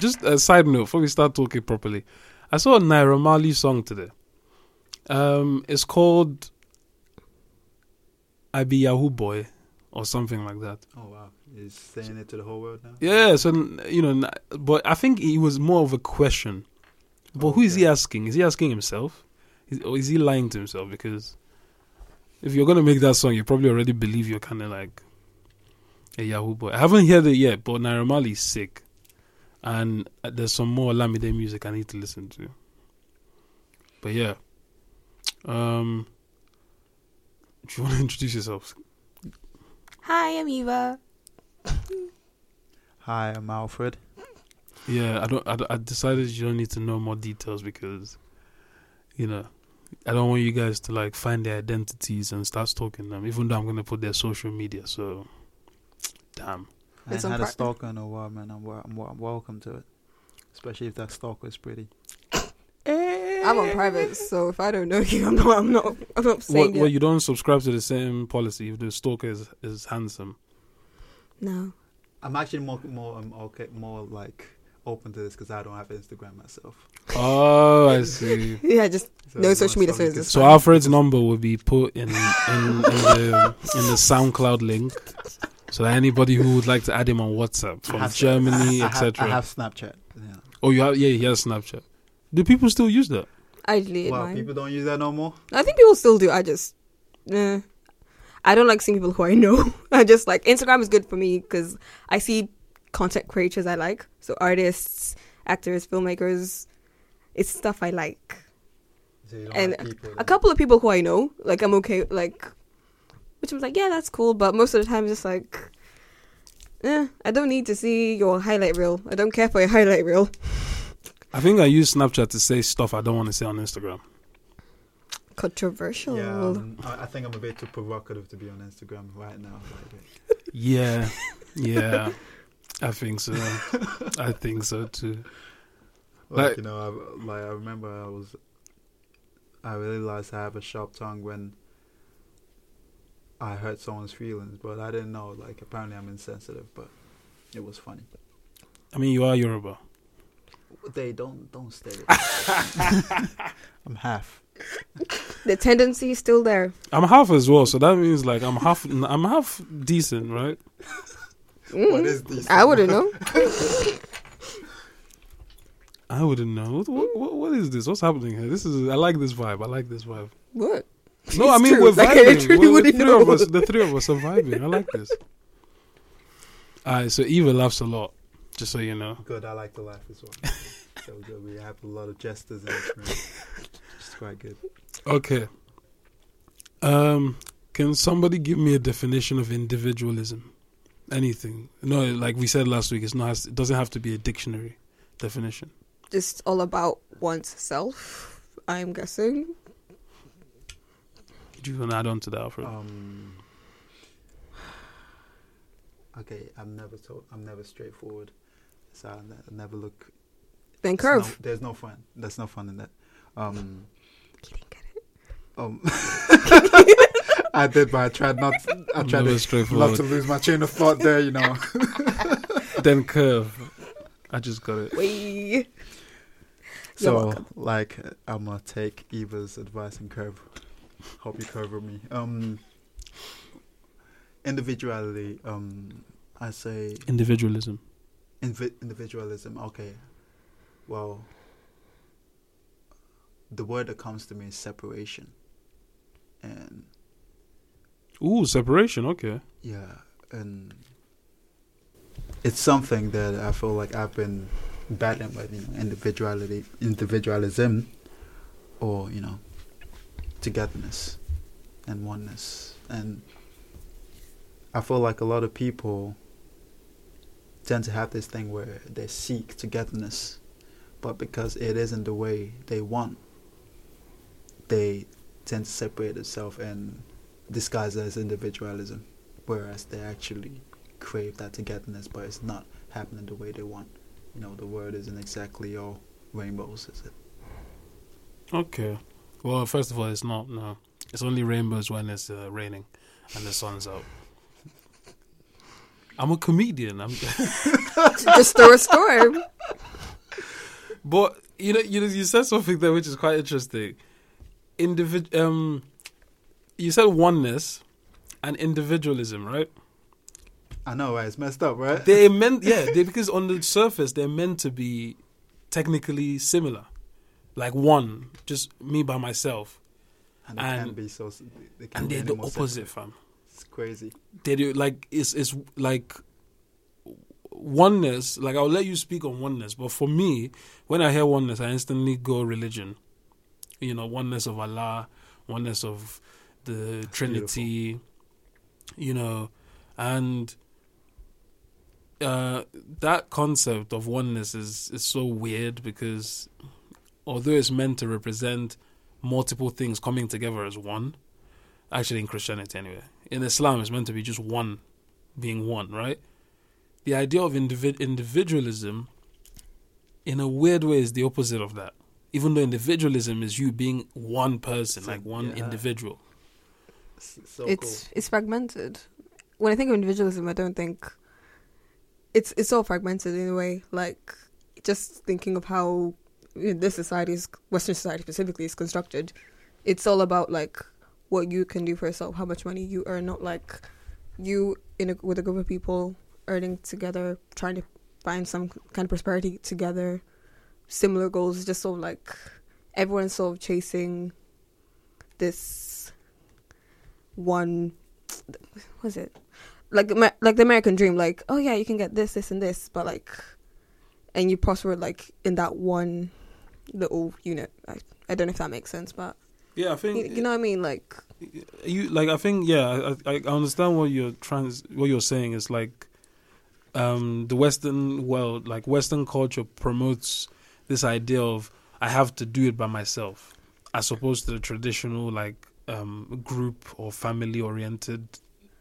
just a side note before we start talking properly, I saw a Naira Marley song today. Um, it's called "I Be Yahoo Boy" or something like that. Oh wow, he's saying it to the whole world now. Yeah, so you know, but I think he was more of a question. But who is he asking? Is he asking himself, is, or is he lying to himself? Because if you're gonna make that song, you probably already believe you're kind of like a Yahoo boy. I haven't heard it yet, but Naira is sick, and there's some more Lamide music I need to listen to. But yeah, um, do you want to introduce yourselves? Hi, I'm Eva. Hi, I'm Alfred. Yeah, I don't, I don't. I decided you don't need to know more details because, you know, I don't want you guys to like find their identities and start stalking them. Even though I'm gonna put their social media. So, damn. I It's ain't on had a stalker in a while, man. I'm, I'm, I'm welcome to it. Especially if that stalker is pretty. I'm on private, so if I don't know you, I'm not. I'm not. I'm not saying What? it. What? You don't subscribe to the same policy if the stalker is is handsome. No. I'm actually more, more, um, okay, more like open to this because I don't have Instagram myself. Oh, I see. Yeah, just So No social media something, services. So Alfred's number will be put in in, in the in the SoundCloud link, so that anybody who would like to add him on WhatsApp from have- Germany, etc. I have Snapchat. Yeah. Oh, you have yeah, he has Snapchat. Do people still use that? I deleted Wow, mine. people don't use that no more. I think people still do. I just, eh. I don't like seeing people who I know. I just like Instagram is good for me because I see content creators I like. So artists, actors, filmmakers. It's stuff I like. So you don't And have people A couple of people who I know, like I'm okay, like, which I was like, yeah, that's cool. But most of the time, it's just like, eh, I don't need to see your highlight reel. I don't care for your highlight reel. I think I use Snapchat to say stuff I don't want to say on Instagram. Controversial. Yeah, um, I, I think I'm a bit too provocative to be on Instagram right now. Yeah, yeah, I think so. I think so too. like Like- you know, I, like I remember I was, I realized I have a sharp tongue when I hurt someone's feelings, but I didn't know. Like apparently I'm insensitive, but it was funny. I mean, you are Yoruba. They don't don't stay. I'm half. The tendency is still there. I'm half as well, so that means like I'm half. I'm half decent, right? Mm. is this? I wouldn't know. I wouldn't know. What, what, what, what is this? What's happening here? This is. I like this vibe. I like this vibe. What? No, I mean true. we're Like, I vibing. truly We're- the three of us. The three of us are vibing. I like this. Alright, so Eva laughs a lot. Just so you know. Good. I like to laugh as well. so good. We have a lot of jesters in this room. It's quite good. Okay. Um, can somebody give me a definition of individualism? Anything? No, like we said last week, it's not. It doesn't have to be a dictionary definition. Just all about one's self. I'm guessing. Do you want to add on to that, Alfred? Um. Okay, I'm never so I'm never straightforward. So I, ne- I never look. Then curve. No, there's no fun. There's no fun in that. Um. You didn't get it. Um. I did, but I tried not. I tried Never to, straightforward. not to lose my chain of thought there. You know. then curve. I just got it. Wee. So, like, I'm gonna take Eva's advice and curve. Hope you cover me. Um. Individuality. Um. I say Individualism. Invi- individualism. Okay. Well, the word that comes to me is separation, and Ooh, separation. Okay. yeah, and it's something that I feel like I've been battling with. You know, individuality, individualism, or you know, togetherness and oneness, and I feel like a lot of people tend to have this thing where they seek togetherness but because it isn't the way they want, they tend to separate itself and disguise it as individualism, whereas they actually crave that togetherness, but it's not happening the way they want. You know, the world isn't exactly all rainbows, is it? Okay. Well, first of all, it's not. No, it's only rainbows when it's uh, raining and the sun's out. I'm a comedian. I'm, Just throw a storm. but you know, you know, you said something there which is quite interesting. Individ, um, you said oneness and individualism, right? I know, right? It's messed up, right? They meant, yeah, they, because on the surface they're meant to be technically similar, like one, just me by myself, and they and- can be so. They can and be they're the opposite, separate. fam. It's crazy. they do like it's it's like oneness like i'll let you speak on oneness but for me when i hear oneness i instantly go religion you know oneness of allah oneness of the trinity you know and uh that concept of oneness is is so weird because although it's meant to represent multiple things coming together as one actually in christianity anyway in islam it's meant to be just one being one right the idea of individ- individualism in a weird way is the opposite of that even though individualism is you being one person So, like one yeah. individual It's so it's it's fragmented. When I think of individualism, I don't think it's it's all fragmented in a way. Like just thinking of how you know, this society is Western society specifically is constructed. It's all about like what you can do for yourself, how much money you earn, not like you in a, with a group of people earning together, trying to find some kind of prosperity together, similar goals. Just sort of like everyone's sort of chasing this one Was it like like the american dream like oh yeah you can get this this and this but like and you prosper like in that one little unit i, I don't know if that makes sense but yeah i think you know what i mean? Like you like i think yeah I, I I understand what you're trans what you're saying is like um the western world like western culture promotes this idea of i have to do it by myself as opposed to the traditional like um group or family oriented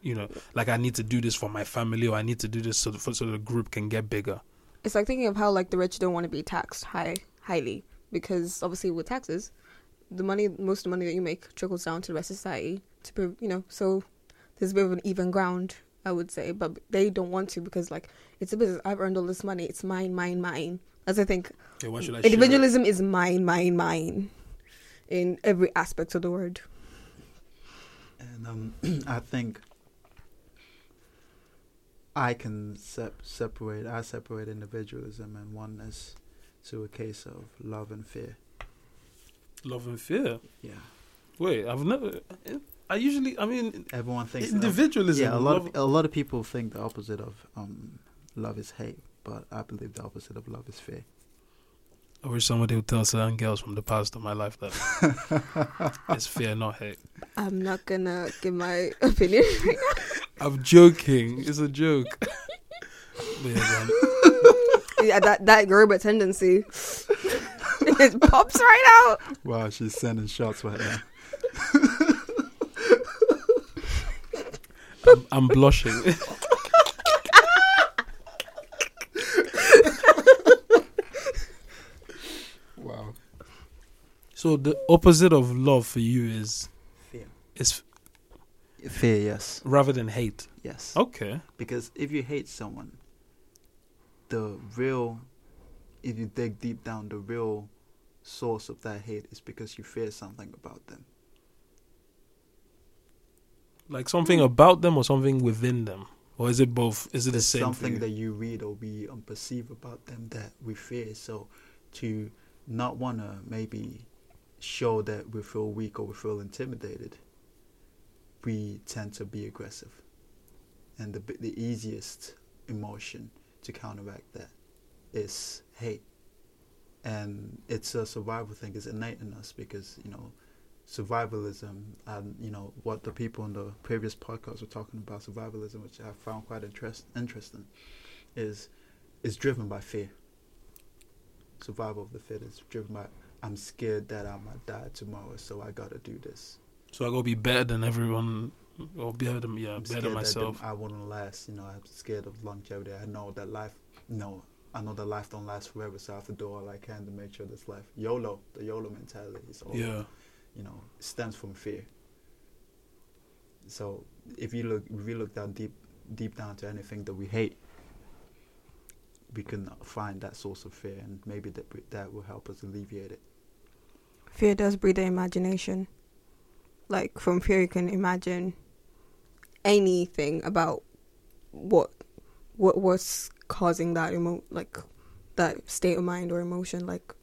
you know like i need to do this for my family or i need to do this so, so the group can get bigger. It's like thinking of how like the rich don't want to be taxed high highly because obviously with taxes the money most of the money that you make trickles down to the rest of society to prove you know so there's a bit of an even ground i would say but they don't want to because like it's a business. I've earned all this money. It's mine mine mine. As i think yeah, why should I share individualism is mine mine mine in every aspect of the word. And um, I think I can sep- separate. I separate individualism and oneness to a case of love and fear. love and fear Yeah, wait i've never i usually i mean everyone thinks individualism yeah, a lot of a lot of people think the opposite of um, love is hate, but I believe the opposite of love is fear. I wish somebody would tell certain girls from the past of my life that it's fear, not hate. i'm not gonna give my opinion I'm joking. It's a joke. Yeah, go on. Yeah that that Yoruba tendency it pops right out Wow, she's sending shots right now. I'm, I'm blushing. Wow, so the opposite of love for you is fear. is Fear, yes, rather than hate. yes. Okay. Because if you hate someone, the real, if you dig deep down, the real source of that hate is because you fear something about them. Like something about them or something within them, or is it both? Is it the same? something you? that you read or we perceive about them that we fear. So to not want to maybe show that we feel weak or we feel intimidated, we tend to be aggressive. And the, the easiest emotion to counteract that is hate. And it's a survival thing, it's innate in us because, you know, survivalism and, you know, what the people in the previous podcast were talking about, survivalism, which I found quite interest, interesting, is is driven by fear. survival of the fittest, driven by I'm scared that I might die tomorrow, so I gotta do this. So I gotta be better than everyone, or better yeah, I'm better scared than that myself. I wouldn't last. You know, I'm scared of longevity. I know that life. No, I know that life don't last forever, so I have to do all I can to make sure this life YOLO, the YOLO mentality is all. Yeah, You know, stems from fear. So if you look, if you look down deep, deep down to anything that we hate, we can find that source of fear, and maybe that that will help us alleviate it. Fear does breed the imagination. Like from fear, you can imagine anything about what what was causing that emo like that state of mind or emotion, like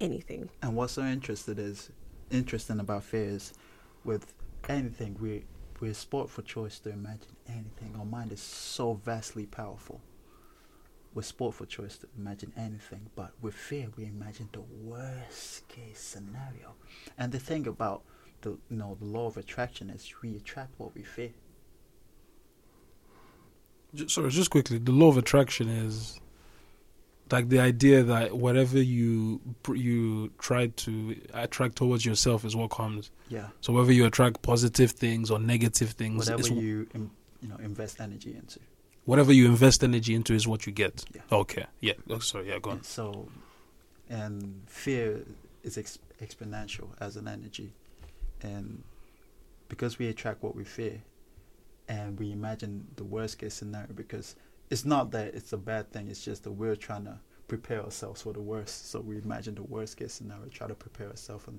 anything. And what's so interested is interesting about fear is with anything we we're sport for choice to imagine anything. Our mind is so vastly powerful. We're sport for choice to imagine anything, but with fear we imagine the worst case scenario. And the thing about the you know the law of attraction is we attract what we fear. Ju- sorry, just quickly, the law of attraction is like the idea that whatever you you try to attract towards yourself is what comes. Yeah. So whether you attract positive things or negative things, Whatever you you know invest energy into. whatever you invest energy into is what you get. Yeah. Okay. Yeah. Oh, sorry. Yeah. Go on. And so, and fear is ex- exponential as an energy, and because we attract what we fear, and we imagine the worst case scenario, because it's not that it's a bad thing. It's just that we're trying to prepare ourselves for the worst. So we imagine the worst case scenario, try to prepare ourselves, and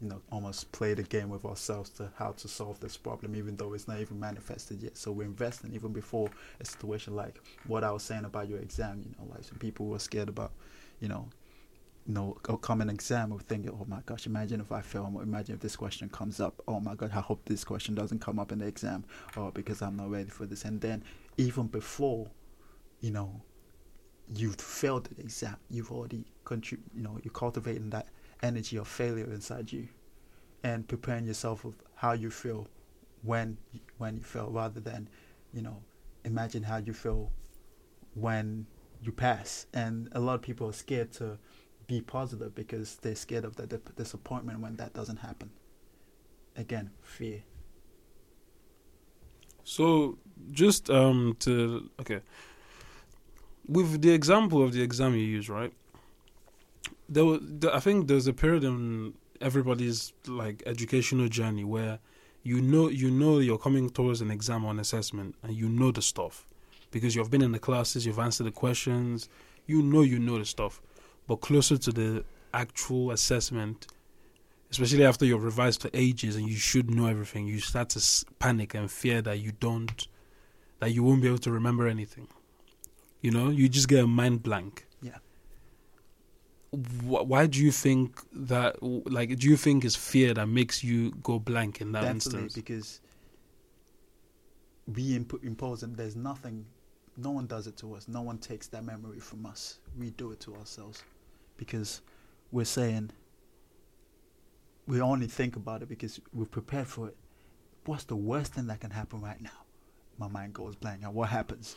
you know, almost play the game with ourselves to how to solve this problem, even though it's not even manifested yet. So we're investing even before a situation like what I was saying about your exam. You know, like some people were scared about, you know, know, a common exam of thinking, oh my gosh, imagine if I fail. Imagine if this question comes up. Oh my god, I hope this question doesn't come up in the exam. Oh, because I'm not ready for this. And then even before, you know, you've failed the exam, you've already contrib- you know, you're cultivating that energy of failure inside you, and preparing yourself of how you feel when when you fail, rather than, you know, imagine how you feel when you pass. And a lot of people are scared to be positive because they're scared of the disappointment when that doesn't happen. Again, fear. So just um to okay, with the example of the exam you use, right? There, was, I think there's a period in everybody's like educational journey where you know you know you're coming towards an exam or an assessment and you know the stuff because you've been in the classes, you've answered the questions, you know you know the stuff, but closer to the actual assessment, especially after you've revised for ages and you should know everything, you start to panic and fear that you don't, that you won't be able to remember anything. You know, you just get a mind blank. Yeah. Why do you think that? Like, do you think it's fear that makes you go blank in that Definitely, instance? because we imp- impose and there's nothing, no one does it to us. No one takes that memory from us. We do it to ourselves because we're saying we only think about it because we've prepared for it. What's the worst thing that can happen right now? My mind goes blank. And what happens?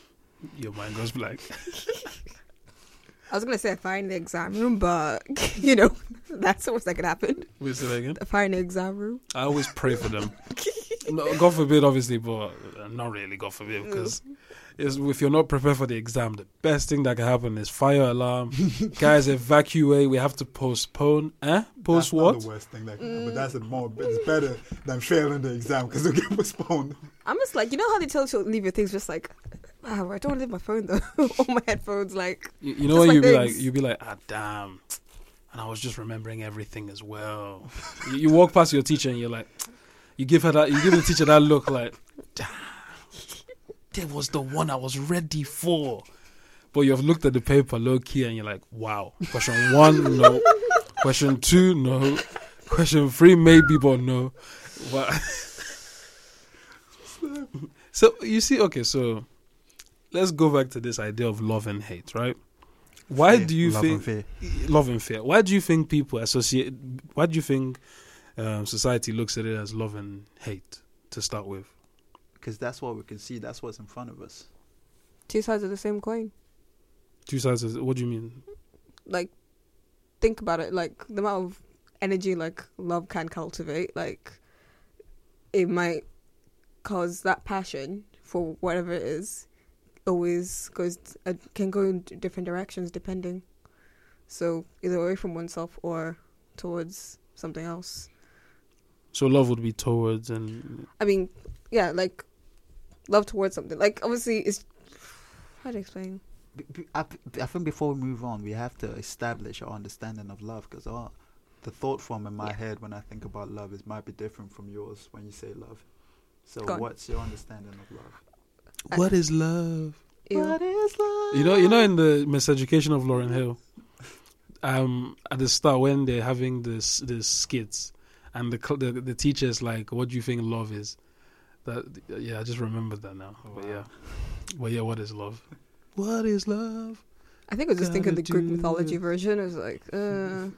Your mind goes blank. I was gonna say a fire in the exam room, but you know that's what's that could happen. Wait, say that again. A fire in the exam room. I always pray for them. no, God forbid, obviously, but uh, not really. God forbid, because it's, if you're not prepared for the exam, the best thing that can happen is fire alarm. Guys, evacuate. We have to postpone. Eh? Post That's not what? the worst thing that can happen. But that's a more. It's better than failing the exam because it get postponed. I'm just like, you know how they tell you to leave your things just like, wow, I don't want to leave my phone though. All my headphones, like, You, you know what you'd be like? You'd be like, ah, damn. And I was just remembering everything as well. you, you walk past your teacher and you're like, you give her that, you give the teacher that look like, damn, that was the one I was ready for. But you've looked at the paper low key and you're like, wow. Question one, no. Question two, no. Question three, maybe, but no. Well, so you see, okay, so let's go back to this idea of love and hate, right? Why Fear, do you love think and fear. love and fear? Why do you think people associate? Why do you think um, society looks at it as love and hate to start with? Because that's what we can see. That's what's in front of us. two sides of the same coin. Two sides. Of, what do you mean? Like, think about it, like the amount of energy like love can cultivate, like it might cause that passion for whatever it is always goes uh, can go in different directions depending. So either away from oneself or towards something else. So love would be towards and I mean, yeah, like love towards something. Like obviously, it's how to explain. I think before we move on, we have to establish our understanding of love because the thought form in my Yeah. head when I think about love is might be different from yours when you say love. So, what's your understanding of love? I- what is love? Ew. is love? You know, you know, in the miseducation of Lauryn Hill, um, at the start when they're having this this skits, and the cl- the, the teacher's like, "What do you think love is?" That yeah, I just remembered that now. But yeah, but yeah, what is love? What is love? I think I was just thinking the Greek mythology it. version. It was like, uh,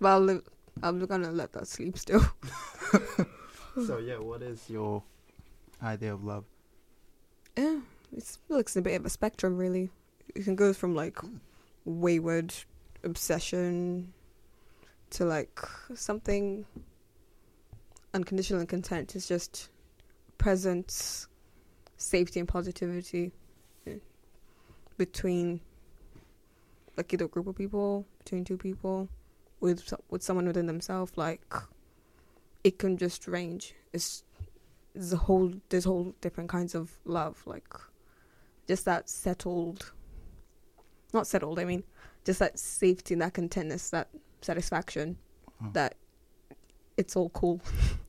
but I'll live, I'm gonna let that sleep still. so yeah, what is your idea of love? Yeah, it's looks a bit of a spectrum, really. It can go from like wayward obsession to like something unconditional and content. It's just presence, safety, and positivity eh, between like either a group of people, between two people, with with someone within themselves. Like it can just range. It's there's a whole there's whole different kinds of love like just that settled not settled i mean just that safety and that contentness that satisfaction Oh. that it's all cool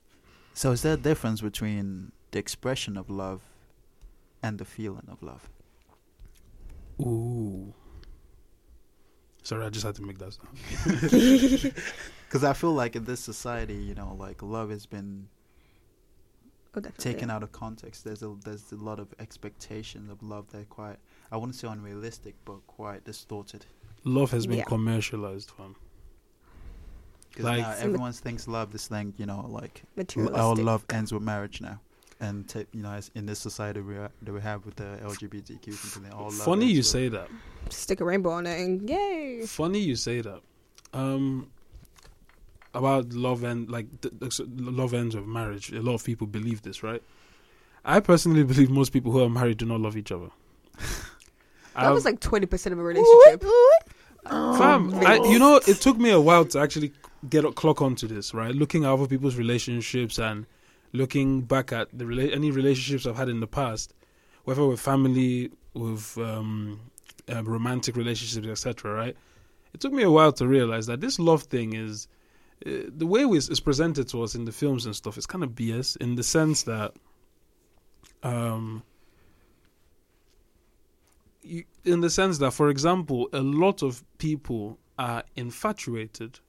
So is there a difference between the expression of love and the feeling of love? Ooh. Sorry, I just had to make that sound. Because I feel like in this society, you know, like love has been oh taken out of context. There's a there's a lot of expectations of love that are quite I wouldn't say unrealistic, but quite distorted. Love has been Yeah. commercialized, fam. Because Like- now So ma- everyone thinks love is thing, you know like l- our love ends with marriage now, and ta you know as in this society we are, that we have with the LGBTQ community, all love. Funny you with- say that. stick a rainbow on it and yay Funny you say that. Um, about love and like th- th- love ends with marriage. A lot of people believe this, right? I personally believe most people who are married do not love each other. that was I've- like 20% of a relationship Fam, I, you know, it took me a while to actually get a clock onto this, right? Looking at other people's relationships and looking back at the rela- any relationships I've had in the past, whether with family, with um, uh, romantic relationships, etc. Right? It took me a while to realize that this love thing is uh, the way it's, presented to us in the films and stuff. It's kind of BS in the sense that, um, in the sense that, for example, a lot of people are infatuated.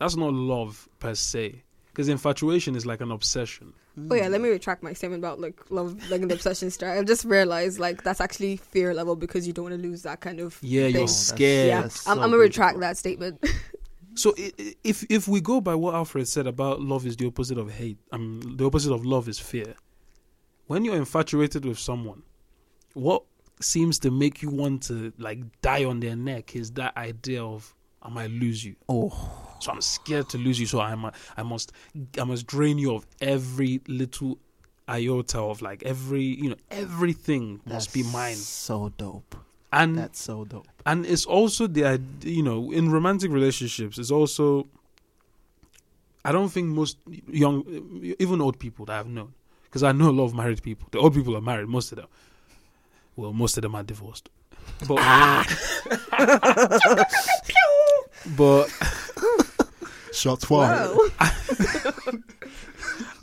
That's not love per se, because infatuation is like an obsession. oh yeah let me retract my statement about like love like an obsession start i've just realized like that's actually fear level because you don't want to lose that kind of Yeah, thing. you're scared. yeah that's I'm, so I'm gonna retract that statement So i- i- if if we go by what Alfred said about love is the opposite of hate, um, the opposite of love is fear. When you're infatuated with someone, what seems to make you want to like die on their neck is that idea of I might lose you. Oh, So I'm scared to lose you. So I mu- I must I must drain you of every little iota of like every you know everything must be mine. So dope. And That's so dope. and it's also the you know in romantic relationships it's also i don't think most young even old people that i've known because i know a lot of married people the old people are married most of them well most of them are divorced but ah. but Shots Whoa.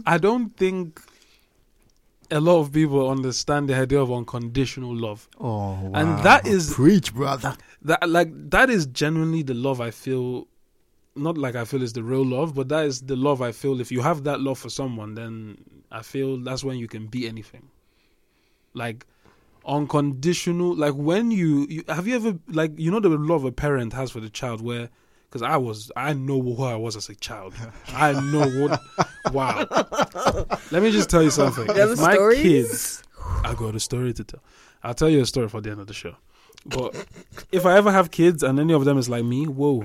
i don't think a lot of people understand the idea of unconditional love Oh, And that is- preach, brother. that like that is genuinely the love I feel. Not like I feel is the real love, but that is the love I feel. If you have that love for someone, then I feel that's when you can be anything. Like unconditional, like when you, you have you ever like you know the love a parent has for the child, where because I was I know who I was as a child. I know what. Wow. Let me just tell you something. You my stories? kids, I got a story to tell. I'll tell you a story for the end of the show. But if I ever have kids and any of them is like me, whoa,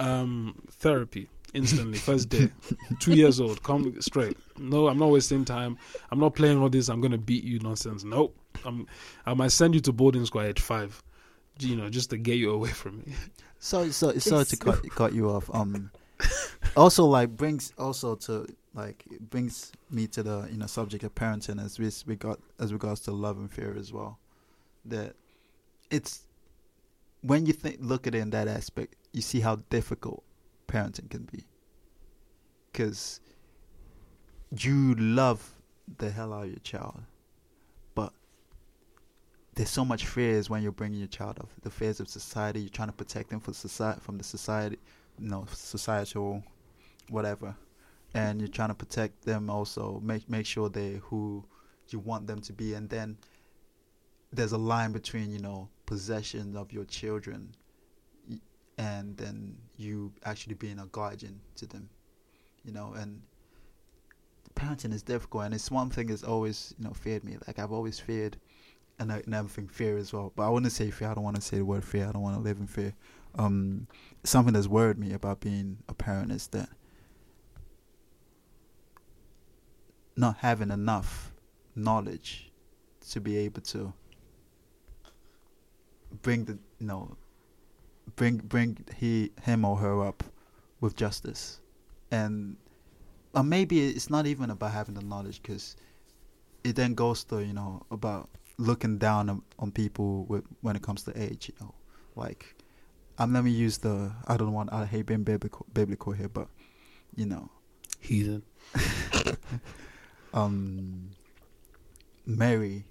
um, therapy instantly. First day, two years old, come straight. No, I'm not wasting time. I'm not playing all this. I'm gonna beat you nonsense. Nope. I'm, I might send you to boarding school at five. You know, just to get you away from me. So so sorry to cut cut you off. Um, also like brings also to like brings me to the you know subject of parenting as we we got as regards to love and fear as well. That it's when you think look at it in that aspect, you see how difficult parenting can be. Because you love the hell out of your child, there's so much fears when you're bringing your child up. The fears of society. You're trying to protect them from society, from the society, you know, societal, whatever, and you're trying to protect them also. Make make sure they who you want them to be, and then there's a line between you know possession of your children, and then you actually being a guardian to them, you know, and parenting is difficult, and it's one thing that's always you know feared me. Like I've always feared and I- and everything fear as well. But I wouldn't say fear. I don't want to say the word fear. I don't want to live in fear. Um, something that's worried me about being a parent is that not having enough knowledge to be able to bring the you know bring bring he him or her up with justice and or maybe it's not even about having the knowledge because it then goes to you know about looking down on, on people with when it comes to age. You know, like um, let me use the I don't want I hate being biblical biblical here, but you know, Heathen. um, Mary,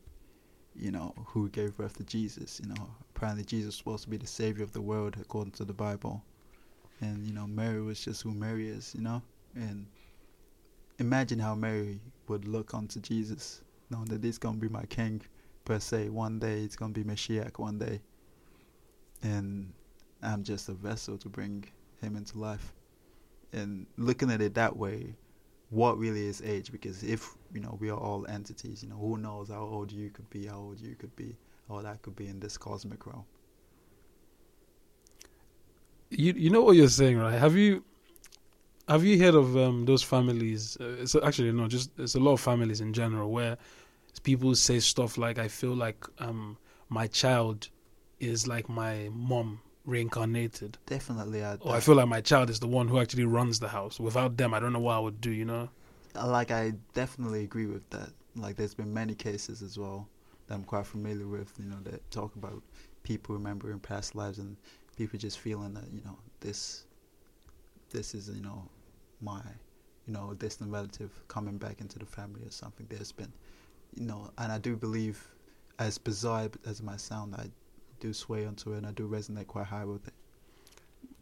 you know, who gave birth to Jesus. You know, apparently Jesus was supposed to be the savior of the world according to the Bible, and you know, Mary was just who Mary is. You know, and imagine how Mary would look onto Jesus, knowing that he's gonna be my king per se. One day it's gonna be Mashiach. One day, and I'm just a vessel to bring him into life. And looking at it that way, what really is age? Because if you know we are all entities, you know who knows how old you could be, how old you could be, or that could be in this cosmic realm. You you know what you're saying, right? Have you have you heard of um, those families? Uh, it's actually no, just it's a lot of families in general where people say stuff like, "I feel like um, my child is like my mom reincarnated," Definitely, I, or "I feel like my child is the one who actually runs the house. Without them, I don't know what I would do." You know? Like I definitely agree with that. Like there's been many cases as well that I'm quite familiar with, you know, that talk about people remembering past lives and people just feeling that, you know, this this is, you know, my you know, distant relative coming back into the family or something. There's been you know, and I do believe as bizarre as it might sound, I do sway onto it and I do resonate quite high with it.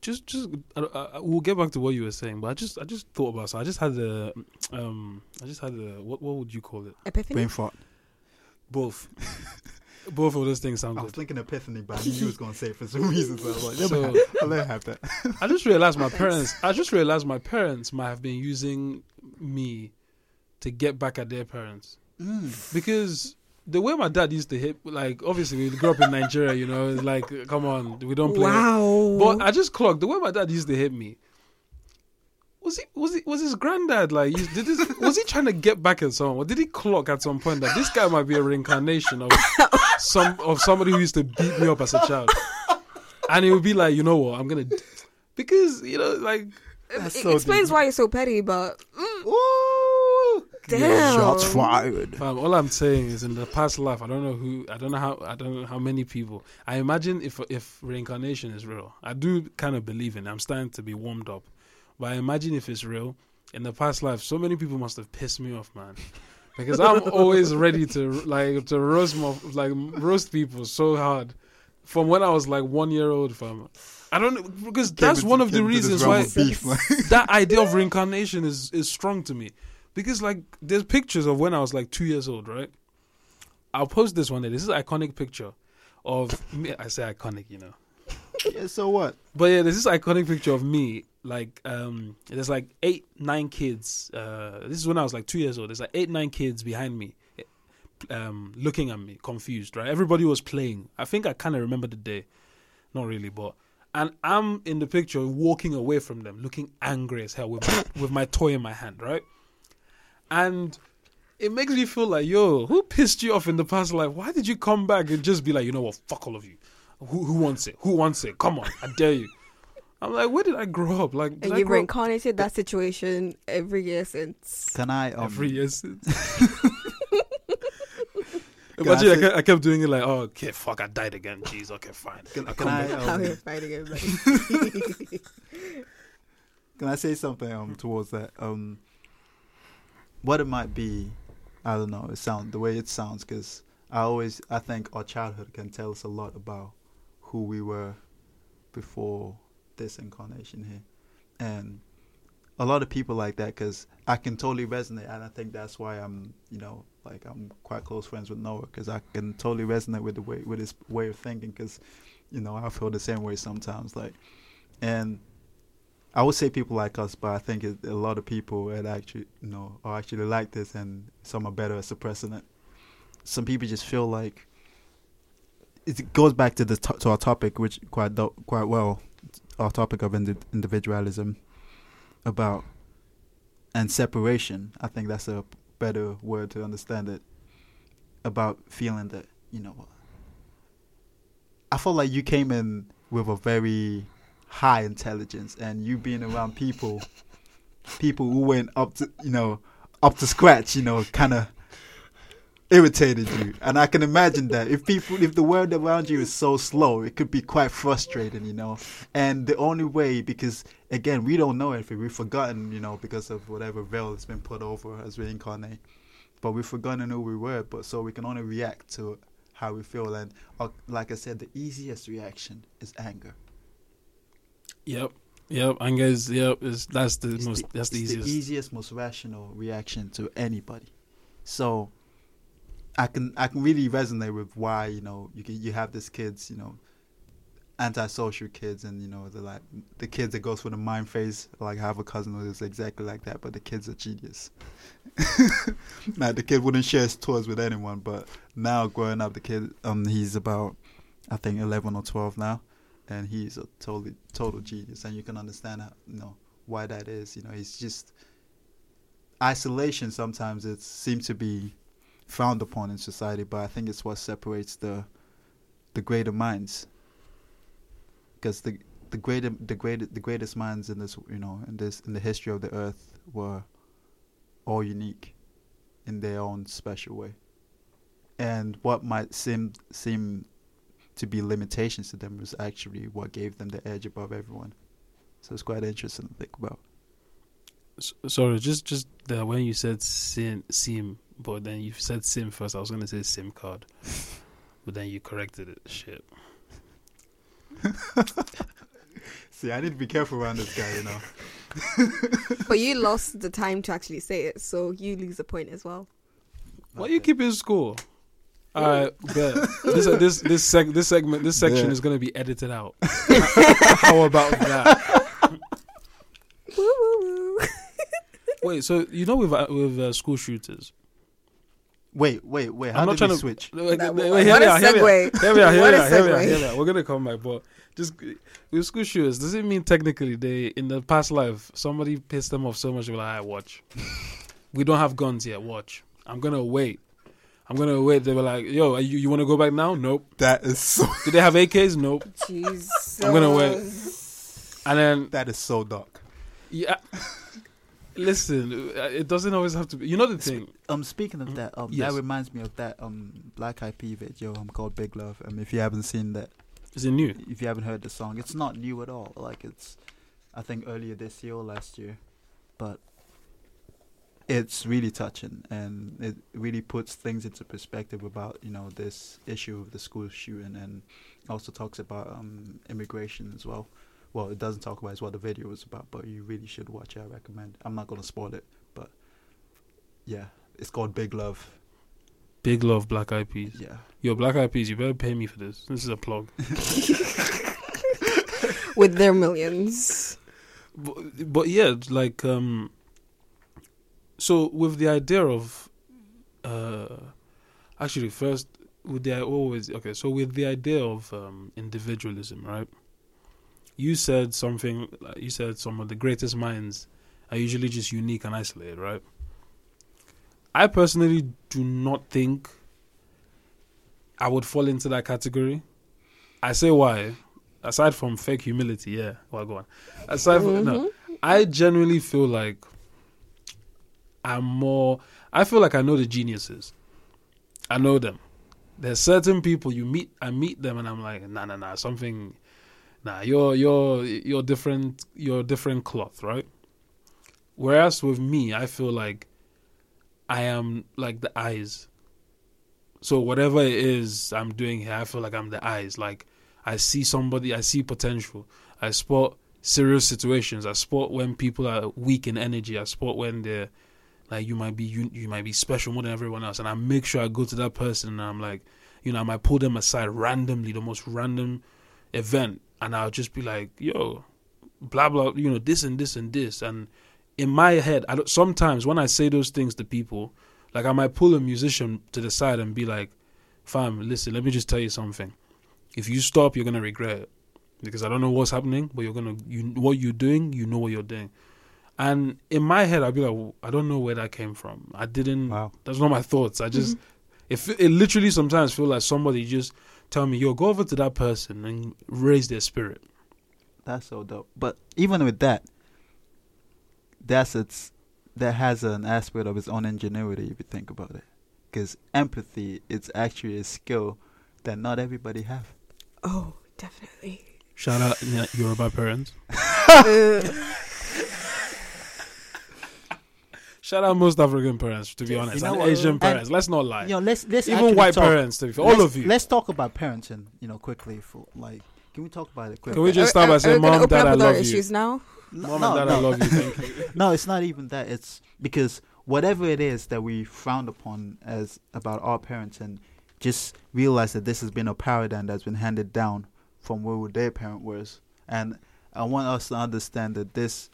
Just just I, I, we'll get back to what you were saying, but I just I just thought about so I just had the um I just had the what what would you call it? Epiphany. Brain fart. Both. Both of those things sound I was good. thinking epiphany, but I knew you was gonna say it for some reason, so I was like, let So- me have, I'll let have that. I just realized my parents. I just realized my parents might have been using me to get back at their parents Mm. because the way my dad used to hit, like obviously we grew up in Nigeria, you know, it's like come on, we don't play. Wow. But I just clocked the way my dad used to hit me. Was he was he was his granddad like used- did this, was he trying to get back at someone or did he clock at some point that this guy might be a reincarnation of some of somebody who used to beat me up as a child and he would be like you know what I'm gonna because you know like That's it so explains deep. why you're so petty, but mm, Ooh! Damn. Shots fired. Fam, all I'm saying is in the past life, I don't know who, I don't know how, I don't know how many people. I imagine if if reincarnation is real, I do kind of believe in. it. I'm starting to be warmed up, but I imagine if it's real, in the past life, so many people must have pissed me off, man. Because I'm always ready to like to roast mo- like roast people so hard from when I was like one year old, fam. I don't know because that's Came one of the came into this reasons why beef, man. that idea of reincarnation is is strong to me because like there's pictures of when I was like two years old, right? I'll post this one day. This is an iconic picture of me. I say iconic, you know, yeah, so what? but yeah, there's this iconic picture of me. Like, um, there's like eight, nine kids. Uh, this is when I was like two years old. There's like eight, nine kids behind me, um, looking at me, confused. Right? Everybody was playing. I think I kind of remember the day, not really, but and I'm in the picture walking away from them, looking angry as hell with with my toy in my hand, right? And it makes me feel like, yo, who pissed you off in the past life? Why did you come back and just be like, you know what, fuck all of you? Who, who wants it? Who wants it? Come on, I dare you. I'm like, where did I grow up? Like, did And you've grow up reincarnated that situation every year since. Can I? Um, every year since? Can Imagine I I, kept, I kept doing it like, oh, okay, fuck, I died again. Jeez, okay, fine. Can, I'll can I? back. How Um, you're fighting. Can I say something um towards that? Um, what it might be, I don't know. It sound the way it sounds because I always I think our childhood can tell us a lot about who we were before this incarnation here, and a lot of people like that because I can totally resonate, and I think that's why I'm you know like I'm quite close friends with Noah because I can totally resonate with the way with his way of thinking because you know I feel the same way sometimes like and I would say people like us, but I think it, a lot of people actually, you know, are actually like this, and some are better at suppressing it. Some people just feel like it goes back to the to, to our topic, which quite quite well, our topic of indi- individualism, about and separation. I think that's a better word to understand it. About feeling that you know, I felt like you came in with a very high intelligence and you being around people people who went up to you know up to scratch you know kind of irritated you. And i can imagine that if people if the world around you is so slow it could be quite frustrating you know. And the only way because again we don't know everything. We've forgotten you know because of whatever veil has been put over as we incarnate but we've forgotten who we were but so we can only react to how we feel. And uh, like i said the easiest reaction is anger Yep, yep. Anger is yep. Is that's the It's most. that's the easiest. the easiest, most rational reaction to anybody. So, I can I can really resonate with why you know you can, you have these kids you know, antisocial kids and you know the like the kids that goes for the mind phase. Like I have a cousin who is exactly like that, but the kid's are genius. now the kid wouldn't share his toys with anyone, but now growing up, the kid um he's about I think eleven or twelve now, and he's a totally total genius, and you can understand how you know why that is. You know, he's just isolation. Sometimes it seems to be frowned upon in society, but I think it's what separates the the greater minds. Because the the greater the greater the greatest minds in this you know in this in the history of the earth were all unique in their own special way. And what might seem seem to be limitations to them was actually what gave them the edge above everyone. So it's quite interesting to think about. S- sorry, just just the when you said sim sim, but then you said sim first. I was gonna say sim card, but then you corrected it. Shit. See, I need to be careful around this guy, you know. but you lost the time to actually say it, so you lose a point as well. Why are you keeping score? All right, bet. this uh, this this seg- this segment this section Yeah. is gonna be edited out. How about that? Woo woo woo. Wait, so you know with uh, with uh, school shooters, Wait, wait, wait. How I'm not did we trying to- switch? Wait, That- wait, what here a we are, here we are. segue. Here we are, here What we a are, here we are, segue. here we are. We're gonna come back, but just with school shooters, does it mean technically they in the past life somebody pissed them off so much they're like, "I watch, we don't have guns yet. Watch, I'm gonna wait, I'm gonna wait." They were like, "Yo, are you you want to go back now? Nope. That is so. Do they have AKs? Nope." Jesus. I'm gonna wait. And then That is so dark. yeah, listen, uh, it doesn't always have to be. You know the thing. Um, speaking of that, um, Yes. that reminds me of that um Black Eyed Pea video um called Big Love. Um, if you haven't seen that, Is it new? if you haven't heard the song, it's not new at all. Like it's, I think earlier this year or last year, but it's really touching and it really puts things into perspective about you know this issue of the school shooting and also talks about um immigration as well. Well, it doesn't talk about it's what the video is about, but you really should watch it. I recommend. I'm not gonna spoil it, but yeah, it's called Big Love. Big love, Black Eyed Peas. Yeah. Yo, Black Eyed Peas, you better pay me for this. This is a plug. With their millions. but, but yeah, like um so with the idea of uh actually first with the always okay, so with the idea of um individualism, right? you said something. You said some of the greatest minds are usually just unique and isolated, right? I personally do not think I would fall into that category. I say why. Aside from fake humility, yeah. Well, go on. Aside from no, Mhm. I genuinely feel like I'm more. I feel like I know the geniuses. I know them. There's certain people you meet. I meet them, and I'm like, nah, nah, nah. Something, nah. You're you're you're different. You're different cloth, right? Whereas with me, I feel like I am like the eyes. So whatever it is I'm doing here, I feel like I'm the eyes. Like I see somebody, I see potential. I spot serious situations. I spot when people are weak in energy. I spot when they're like you might be you, you might be special more than everyone else. And I make sure I go to that person and I'm like, you know, I might pull them aside randomly, the most random event, and I'll just be like, yo, blah blah, you know, this and this and this. And in my head, I sometimes when I say those things to people, like I might pull a musician to the side and be like, fam, listen, let me just tell you something. If you stop, you're gonna regret it because I don't know what's happening, but you're gonna you what you're doing, you know what you're doing. And in my head, I'd be like, well, I don't know where that came from. I didn't. Wow. That's not my thoughts. I just mm-hmm. it fe- it literally sometimes feel like somebody just tell me, yo, go over to that person and raise their spirit. That's so dope. But even with that, that's its that has an aspect of its own ingenuity if you think about it. Because empathy, it's actually a skill that not everybody have. Oh, definitely. Shout out yeah, Yoruba parents. Uh, Shout out most African parents, to be You honest, know and what? Asian And- parents. Let's not lie. You know, let's let's Even white talk- parents, to be fair, all of you. Let's talk about parenting. You know, quickly for like. Can we talk about it quickly? Can we just start by saying, "Mom, open Dad, I love you." issues now. Mom no, and Dad, no. I love you. Thank you. no, it's not even that. It's because whatever it is that we frowned upon as about our parents, and just realize that this has been a paradigm that's been handed down from where their parent was, and I want us to understand that this,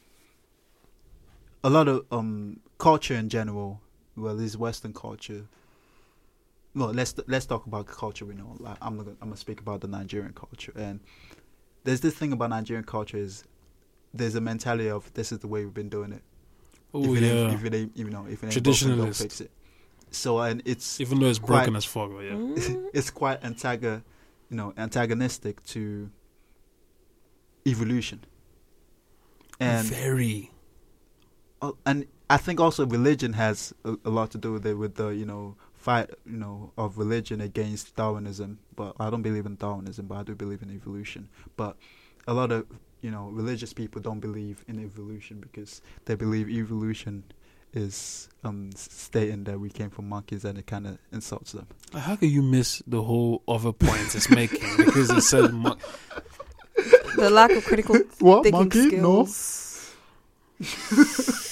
a lot of um culture in general, well, this Western culture. Well, let's let's talk about culture. We know. Like, I'm gonna I'm gonna speak about the Nigerian culture, and there's this thing about Nigerian culture is there's a mentality of this is the way we've been doing it. Oh if it ain't, yeah. if it ain't, you know, if it ain't broken, Traditionalist. fix it. So and it's Even though it's quite- broken as fuck, yeah. It's quite antago, you know, antagonistic to evolution. And Very. uh, and I think also religion has a, a lot to do with it, with the you know fight you know of religion against Darwinism. But I don't believe in Darwinism, but I do believe in evolution. But a lot of you know religious people don't believe in evolution because they believe evolution is um stating that we came from monkeys and it kind of insults them. How can you miss the whole other point it's making because it said mon- The lack of critical What thinking skills.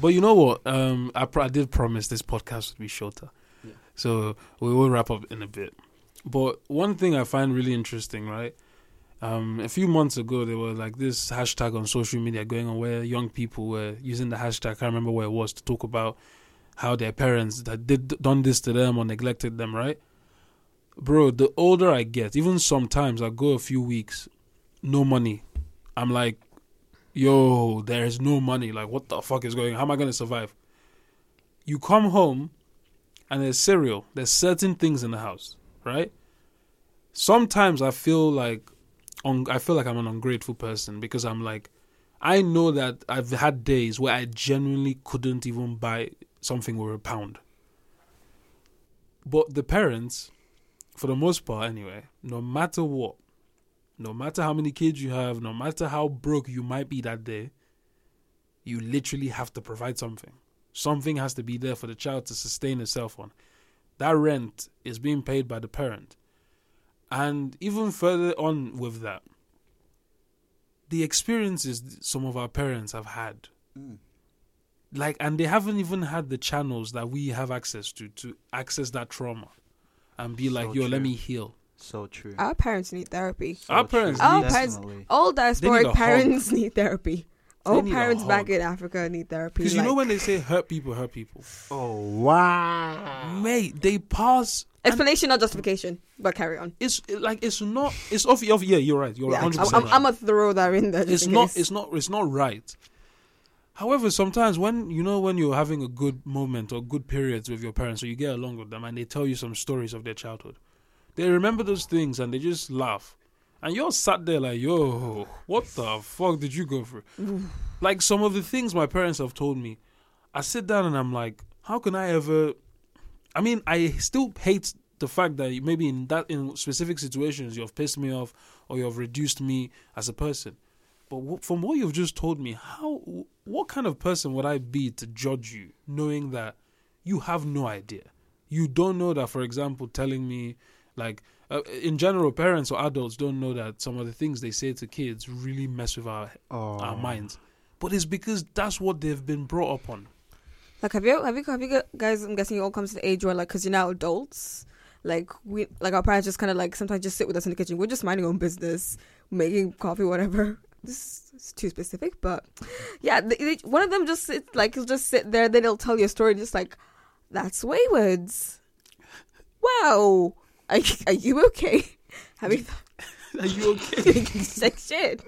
But you know what? Um, I, pr- I did promise this podcast would be shorter, Yeah. so we will wrap up in a bit. But one thing I find really interesting, right? Um, a few months ago, there was like this hashtag on social media going on where young people were using the hashtag. I can't remember where it was to talk about how their parents that did done this to them or neglected them, right? Bro, the older I get, even sometimes I go a few weeks, no money. I'm like, yo, there is no money. Like, what the fuck is going? How am I gonna survive? You come home, and there's cereal. There's certain things in the house, right? Sometimes I feel like, un- I feel like I'm an ungrateful person because I'm like, I know that I've had days where I genuinely couldn't even buy something with a pound. But the parents, for the most part anyway, no matter what, no matter how many kids you have, no matter how broke you might be that day, you literally have to provide something. Something has to be there for the child to sustain itself on. That rent is being paid by the parent. And even further on with that, the experiences some of our parents have had mm. like and they haven't even had the channels that we have access to to access that trauma and be like So yo let me heal So true. Our parents need therapy. So Our parents true. Our parents- All diasporic a hug. parents need therapy. All need parents back in Africa need therapy. Because you know when they say hurt people, hurt people, Oh wow! mate, they pass. explanation, not justification, but carry on. It's like it's not. It's off. off yeah, you're right. You're Yeah, hundred I'm, percent. I'm, I'm gonna throw that in there. It's not case. it's not it's not right however sometimes when you know when you're having a good moment or good periods with your parents or you get along with them and they tell you some stories of their childhood they remember those things and they just laugh. And you're sat there like yo what the fuck did you go through? Like some of the things my parents have told me i sit down and i'm like how can i ever i mean i still hate the fact that maybe in that in specific situations you've pissed me off or you've reduced me as a person. But from what you've just told me, how what kind of person would I be to judge you, knowing that you have no idea? You don't know that, for example, telling me like uh, in general, parents or adults don't know that some of the things they say to kids really mess with our Oh, our minds. But it's because that's what they've been brought up on. Like, have you, have you, have you guys? I'm guessing you all come to the age where, like, because you're now adults. Like we, like our parents just kind of like sometimes just sit with us in the kitchen. We're just minding our own business, making coffee, whatever. This is too specific, but yeah, they, they, one of them just sit like he'll just sit there. Then he'll tell you a story, just like that's waywards. Wow, are, you- are you okay? Having Are you okay? like shit.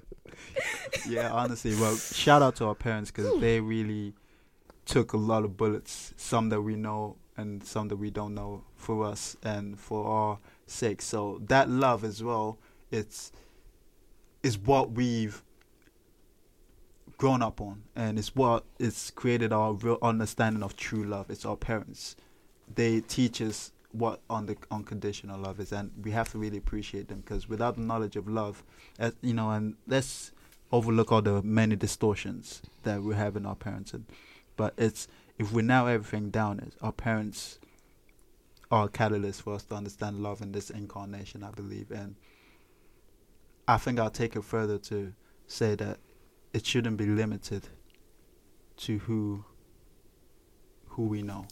yeah, honestly, well, shout out to our parents because they really took a lot of bullets, some that we know and some that we don't know, for us and for our sake. So that love as well, it's is what we've grown up on, and it's what it's created our real understanding of true love. It's our parents. They teach us what on the unconditional love is, and we have to really appreciate them because without the knowledge of love, as, you know, and let's overlook all the many distortions that we have in our parenting. But it's if we now everything down, it's our parents are a catalyst for us to understand love in this incarnation, I believe. And I think I'll take it further to say that it shouldn't be limited to who who we know.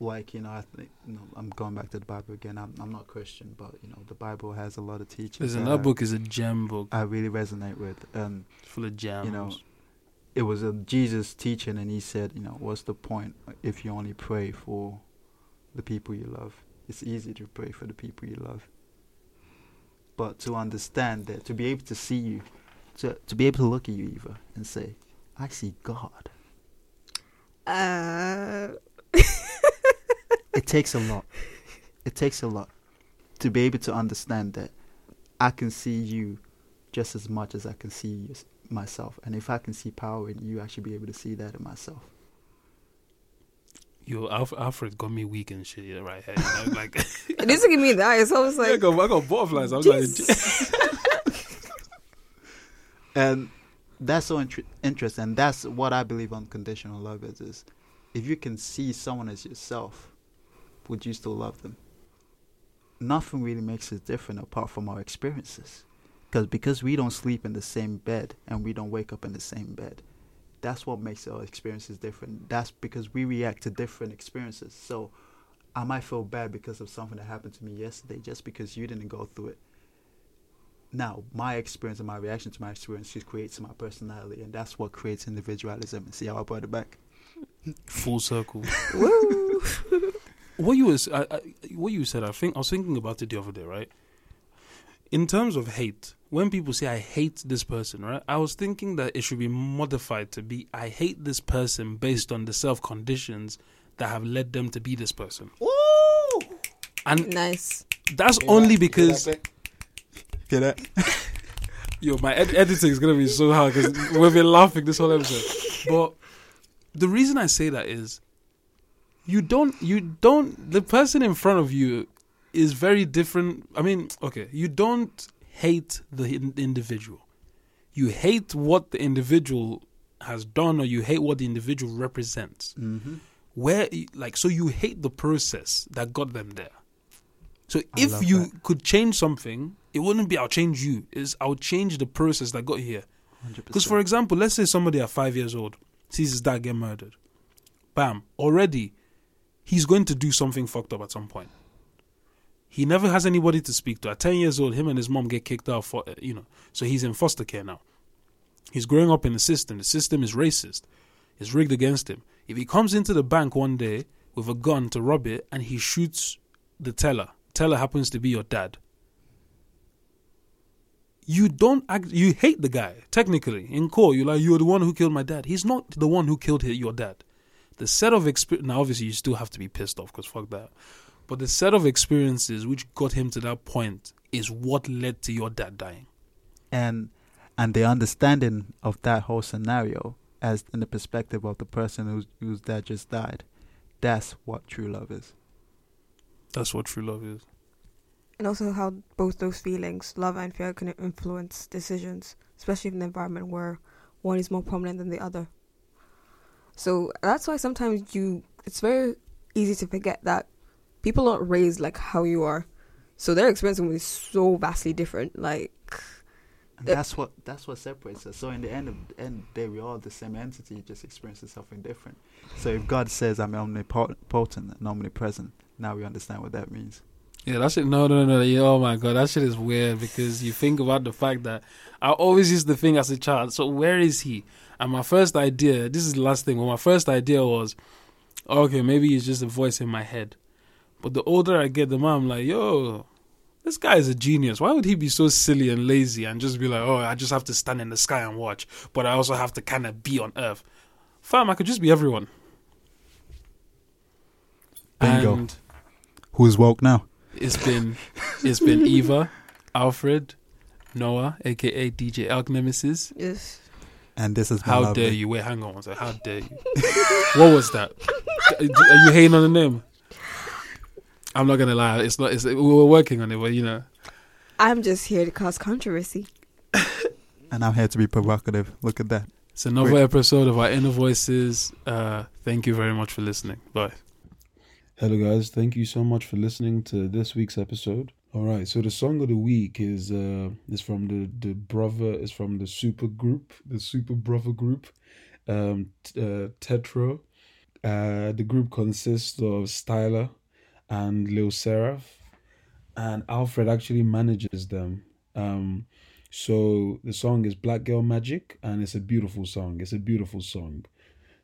Like you know, I think you know, I'm going back to the Bible again. I'm I'm not Christian, but you know, the Bible has a lot of teachings. Listen, that that book is a gem book, I really resonate with. Um, full of gems. you know, it was a Jesus teaching, and he said, you know, what's the point if you only pray for the people you love? It's easy to pray for the people you love, but to understand that, to be able to see you, to to be able to look at you, Eva, and say, I see God. Uh, It takes a lot. It takes a lot to be able to understand that I can see you just as much as I can see you, myself, and if I can see power in you, I should be able to see that in myself. Yo, Alf- Alfred got me weak and shit yeah, right here. You know, like, it used to give me the eyes. I was I, like, got, I got butterflies. I was Jesus. and that's so inter- interesting. That's what I believe unconditional love is: is if you can see someone as yourself, would you still love them? Nothing really makes us different apart from our experiences, because because we don't sleep in the same bed and we don't wake up in the same bed. That's what makes our experiences different. That's because we react to different experiences. So, I might feel bad because of something that happened to me yesterday, just because you didn't go through it now my experience and my reaction to my experiences creates my personality and that's what creates individualism see how i brought it back full circle. woo. what you was, I, I, what you said, I think I was thinking about it the other day, right? In terms of hate, when people say I hate this person, right? I was thinking that it should be modified to be I hate this person based on the self conditions that have led them to be this person. And nice. that's only because Hear that? yo, my ed- editing is gonna be so hard because we've been laughing this whole episode. But the reason I say that is you don't you don't the person in front of you is very different. I mean, okay, you don't hate the individual. You hate what the individual has done, or you hate what the individual represents. Mm-hmm. Where, like, so you hate the process that got them there. So I if you that. could change something, it wouldn't be I'll change you. Is I'll change the process that got here. Because, for example, let's say somebody at five years old sees his dad get murdered. Bam. Already, he's going to do something fucked up at some point. He never has anybody to speak to. At 10 years old, him and his mom get kicked out for, you know, so he's in foster care now. He's growing up in the system. The system is racist. It's rigged against him. If he comes into the bank one day with a gun to rob it and he shoots the teller, teller happens to be your dad. You don't act. You hate the guy. Technically, in court, you're like you're the one who killed my dad. He's not the one who killed your dad. The set of experience. Now, obviously, you still have to be pissed off because fuck that. But the set of experiences which got him to that point is what led to your dad dying. and and the understanding of that whole scenario as in the perspective of the person whose whose dad just died that's what true love is That's what true love is. And also how both those feelings, love and fear, can influence decisions, especially in an environment where one is more prominent than the other. So that's why sometimes you, it's very easy to forget that people aren't raised like how you are. So their experience will be so vastly different. Like, and that's what that's what separates us so in the end of end day we're all the same entity just experiencing something different so if god says i'm omnipotent and omnipresent now we understand what that means Yeah, that shit. No, no, no. yeah, Oh my god, that shit is weird because you think about the fact that I always used to think as a child. So where is he? And my first idea, this is the last thing. Well, my first idea was, okay, maybe he's just a voice in my head. But the older I get, the more I'm like, yo, this guy is a genius. Why would he be so silly and lazy and just be like, oh, I just have to stand in the sky and watch, but I also have to kind of be on Earth. Fam, I could just be everyone. Bingo. And who's woke now it's been it's been Eva, Alfred, Noah, aka DJ Elk Nemesis. yes. And this is How dare you? Wait, hang on. How dare you? what was that? Are you hating on the name? I'm not gonna lie. It's not. It's, we were working on it, but you know. I'm just here to cause controversy. and i'm here to be provocative look at that It's another Great. episode of our Inner Voices. Uh, thank you very much for listening. Bye. Hello, guys. Thank you so much for listening to this week's episode. All right, so the song of the week is uh is from the the brother is from the super group, the super brother group, um, t- uh, Tetro. Uh, the group consists of Styler and Lil Seraph, and Alfred actually manages them. Um, so the song is Black Girl Magic, and it's a beautiful song. It's a beautiful song,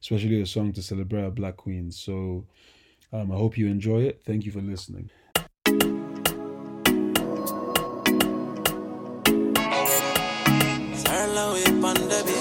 especially a song to celebrate our Black Queens. So um, I hope you enjoy it. Thank you for listening. Whip on the beat.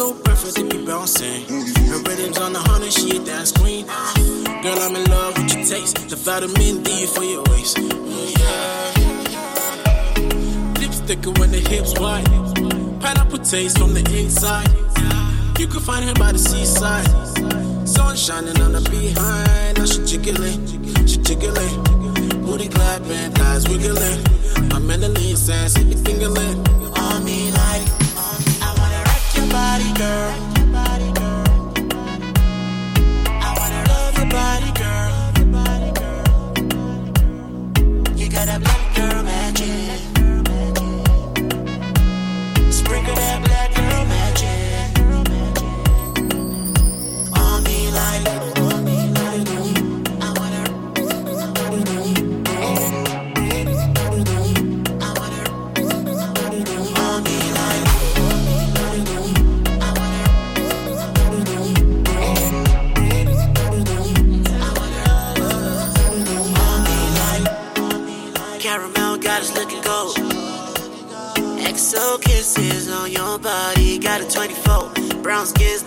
So perfect, it be bouncing. Her rhythms on the hundred, she a dance queen. Girl, I'm in love with your taste. The vitamin D for your waist. Yeah. Lips thicker when the hips wide. Pineapple taste from the inside. You can find her by the seaside. Sun shining on the behind. Now she jiggling, she jiggling. Booty clapping, thighs wiggling. I'm in the lean sense, hit me fingering. On me like,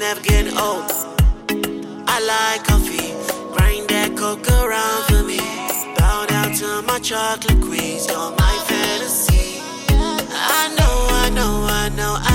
never getting old. I like coffee, grind that coke around for me. Bow down to my chocolate queens, you're my fantasy. I know, I know, I know, I